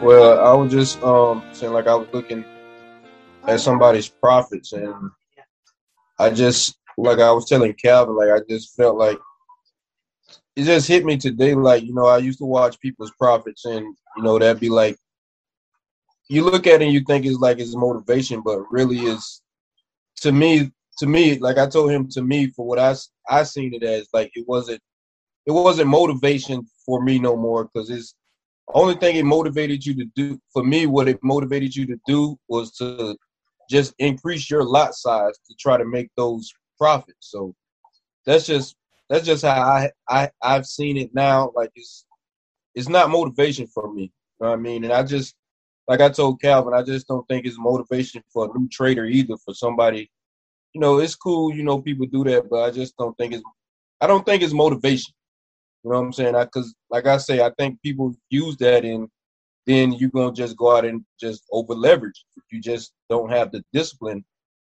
Well, I was just um saying like I was looking at somebody's profits and I just like I was telling Calvin, like I just felt like it just hit me today. Like, you know, I used to watch people's profits and you know, that'd be like you look at it and you think it's like it's motivation, but really is to me to me, like I told him to me for what I I seen it as like it wasn't it wasn't motivation for me no more because it's only thing it motivated you to do for me what it motivated you to do was to just increase your lot size to try to make those profits. So that's just that's just how i i i've seen it now. Like it's it's not motivation for me you know what i mean? And i just like i told calvin i just don't think it's motivation for a new trader either for somebody you know it's cool you know people do that but i just don't think it's i don't think it's motivation you know what I'm saying? Because, like I say, I think people use that, and then you're gonna just go out and just over leverage. You just don't have the discipline.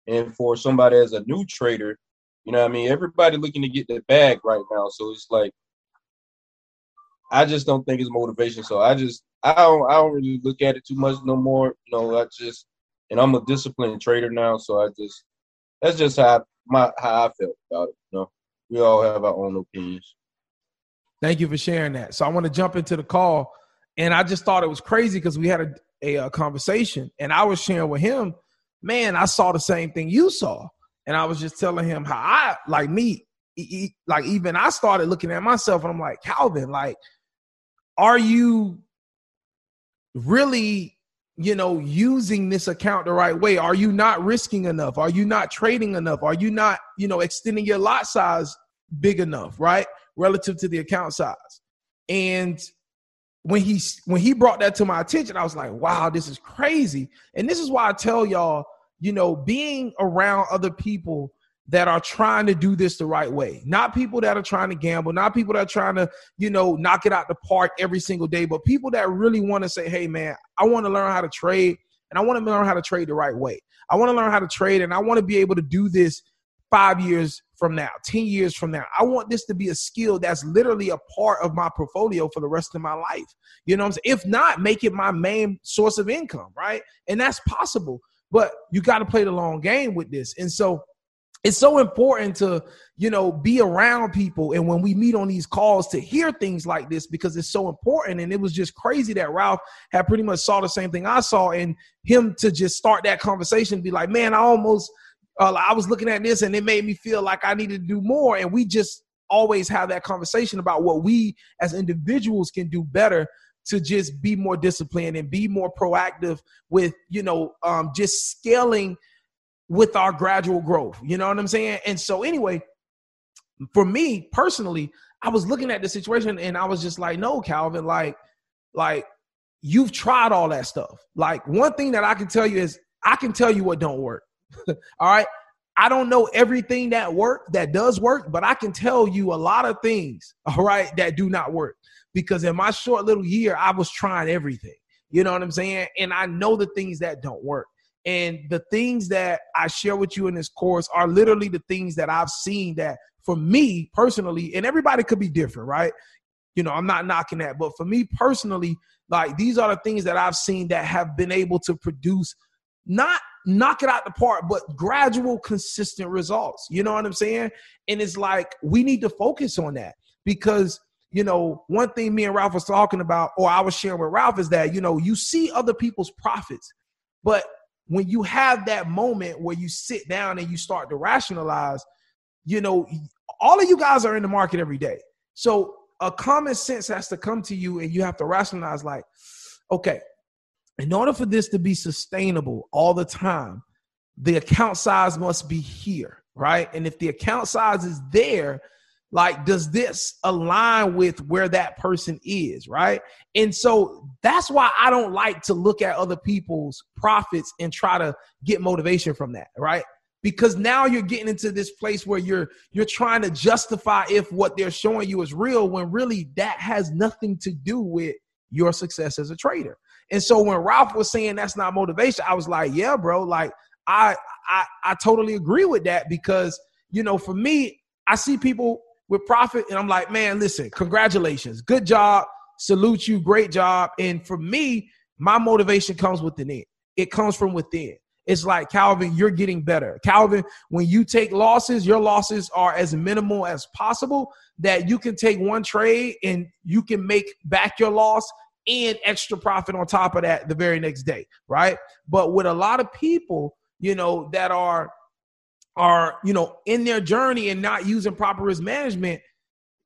And for somebody as a new trader, you know, what I mean, everybody looking to get the bag right now. So it's like, I just don't think it's motivation. So I just, I don't, I don't really look at it too much no more. You know, I just, and I'm a disciplined trader now. So I just, that's just how I, my how I felt about it. You know, we all have our own opinions. Thank you for sharing that. So I want to jump into the call, and I just thought it was crazy because we had a, a, a, conversation, and I was sharing with him, man, I saw the same thing you saw, and I was just telling him how I like me, like even I started looking at myself, and I'm like, Calvin, like, are you really? You know, using this account the right way? Are you not risking enough? Are you not trading enough? Are you not, you know, extending your lot size big enough, right? Relative to the account size. And when he when he brought that to my attention, I was like, wow, this is crazy. And this is why I tell y'all, you know, being around other people that are trying to do this the right way. Not people that are trying to gamble, not people that are trying to, you know, knock it out the park every single day, but people that really want to say, hey, man, I want to learn how to trade and I want to learn how to trade the right way. I want to learn how to trade and I want to be able to do this five years from now, 10 years from now. I want this to be a skill that's literally a part of my portfolio for the rest of my life. You know I'm saying? If not, make it my main source of income, right? And that's possible. But you got to play the long game with this. And so it's so important to, you know, be around people and when we meet on these calls to hear things like this because it's so important. And it was just crazy that Ralph had pretty much saw the same thing I saw and him to just start that conversation, be like, man, I almost – uh, I was looking at this and it made me feel like I needed to do more. And we just always have that conversation about what we as individuals can do better to just be more disciplined and be more proactive with, you know, um, just scaling with our gradual growth. You know what I'm saying? And so, anyway, for me personally, I was looking at the situation and I was just like, no, Calvin, like, like you've tried all that stuff. Like one thing that I can tell you is I can tell you what don't work. all right. I don't know everything that work that does work, but I can tell you a lot of things, all right, that do not work. Because in my short little year, I was trying everything. You know what I'm saying? And I know the things that don't work. And the things that I share with you in this course are literally the things that I've seen that for me personally, and everybody could be different, right? You know, I'm not knocking that, but for me personally, like these are the things that I've seen that have been able to produce not knock it out the park, but gradual, consistent results. You know what I'm saying? And it's like we need to focus on that because you know, one thing me and Ralph was talking about, or I was sharing with Ralph, is that you know you see other people's profits, but when you have that moment where you sit down and you start to rationalize, you know, all of you guys are in the market every day. So a common sense has to come to you and you have to rationalize like, okay, in order for this to be sustainable all the time, the account size must be here, right? And if the account size is there, like does this align with where that person is right and so that's why i don't like to look at other people's profits and try to get motivation from that right because now you're getting into this place where you're you're trying to justify if what they're showing you is real when really that has nothing to do with your success as a trader. And so when Ralph was saying that's not motivation, I was like, yeah, bro, like I I I totally agree with that because you know, for me, I see people with profit and I'm like, man, listen, congratulations. Good job. Salute you. Great job. And for me, my motivation comes within it. It comes from within it's like Calvin, you're getting better. Calvin, when you take losses, your losses are as minimal as possible that you can take one trade and you can make back your loss and extra profit on top of that the very next day, right? But with a lot of people, you know, that are are, you know, in their journey and not using proper risk management,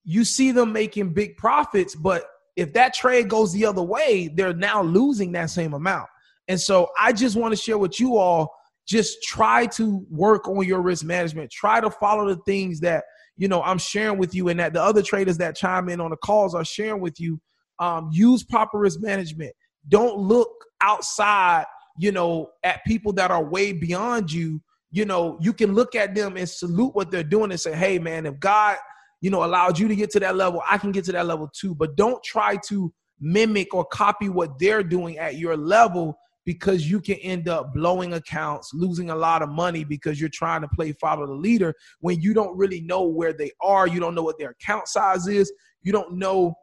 you see them making big profits, but if that trade goes the other way, they're now losing that same amount. And so I just want to share with you all just try to work on your risk management. Try to follow the things that, you know, I'm sharing with you and that the other traders that chime in on the calls are sharing with you. Um, use proper risk management. Don't look outside, you know, at people that are way beyond you. You know, you can look at them and salute what they're doing and say, hey, man, if God, you know, allowed you to get to that level, I can get to that level too. But don't try to mimic or copy what they're doing at your level because you can end up blowing accounts, losing a lot of money because you're trying to play follow the leader when you don't really know where they are. You don't know what their account size is. You don't know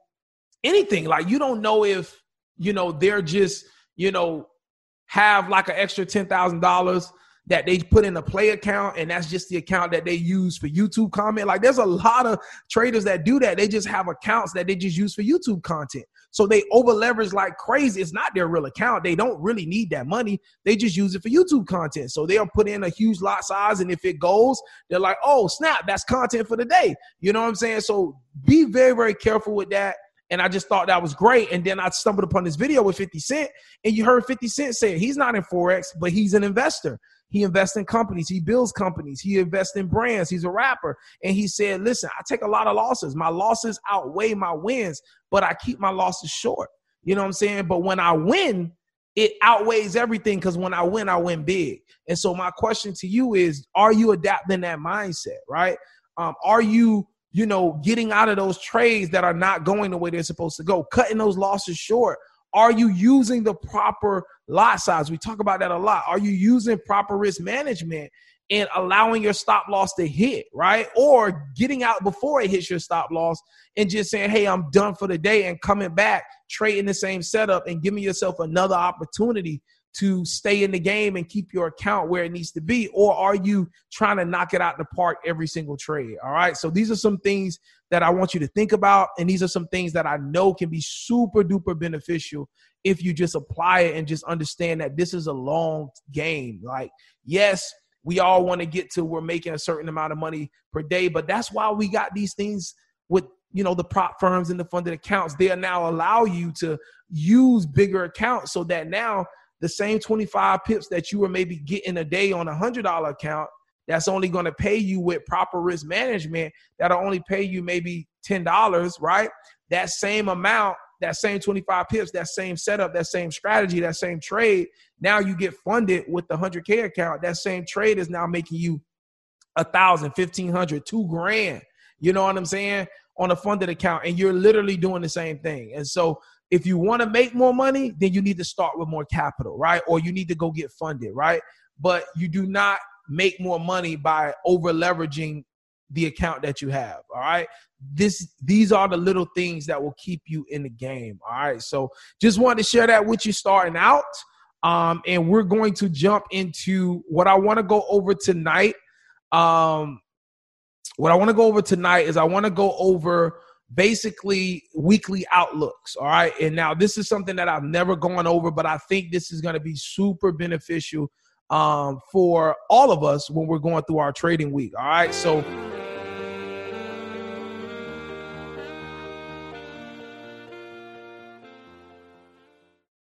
anything. Like you don't know if, you know, they're just, you know, have like an extra $10,000 that they put in a play account and that's just the account that they use for YouTube comment. Like there's a lot of traders that do that. They just have accounts that they just use for YouTube content. So they over leverage like crazy. It's not their real account. They don't really need that money. They just use it for YouTube content. So they'll put in a huge lot size. And if it goes, they're like, oh, snap, that's content for the day. You know what I'm saying? So be very, very careful with that. And I just thought that was great. And then I stumbled upon this video with 50 Cent, and you heard 50 Cent say he's not in Forex, but he's an investor. He invests in companies. He builds companies. He invests in brands. He's a rapper. And he said, listen, I take a lot of losses. My losses outweigh my wins, but I keep my losses short. You know what I'm saying? But when I win, it outweighs everything because when I win, I win big. And so my question to you is, are you adapting that mindset, right? Um, are you, you know, getting out of those trades that are not going the way they're supposed to go, cutting those losses short? Are you using the proper lot size? We talk about that a lot. Are you using proper risk management and allowing your stop loss to hit, right? Or getting out before it hits your stop loss and just saying, hey, I'm done for the day and coming back, trading the same setup and giving yourself another opportunity to stay in the game and keep your account where it needs to be? Or are you trying to knock it out the park every single trade? All right. So these are some things that I want you to think about. And these are some things that I know can be super duper beneficial if you just apply it and just understand that this is a long game. Like, yes, we all want to get to we're making a certain amount of money per day, but that's why we got these things with you know the prop firms and the funded accounts they now allow you to use bigger accounts so that now the same 25 pips that you were maybe getting a day on a hundred dollar account that's only going to pay you with proper risk management that'll only pay you maybe $10 right that same amount that same 25 pips that same setup that same strategy that same trade now you get funded with the 100k account that same trade is now making you a thousand, fifteen hundred, two grand. You know what I'm saying? On a funded account, and you're literally doing the same thing. And so if you want to make more money, then you need to start with more capital, right? Or you need to go get funded, right? But you do not make more money by over leveraging the account that you have. All right. This these are the little things that will keep you in the game. All right. So just wanted to share that with you starting out. Um, and we're going to jump into what I want to go over tonight. Um, what I want to go over tonight is I want to go over basically weekly outlooks. All right. And now this is something that I've never gone over, but I think this is going to be super beneficial um, for all of us when we're going through our trading week. All right. So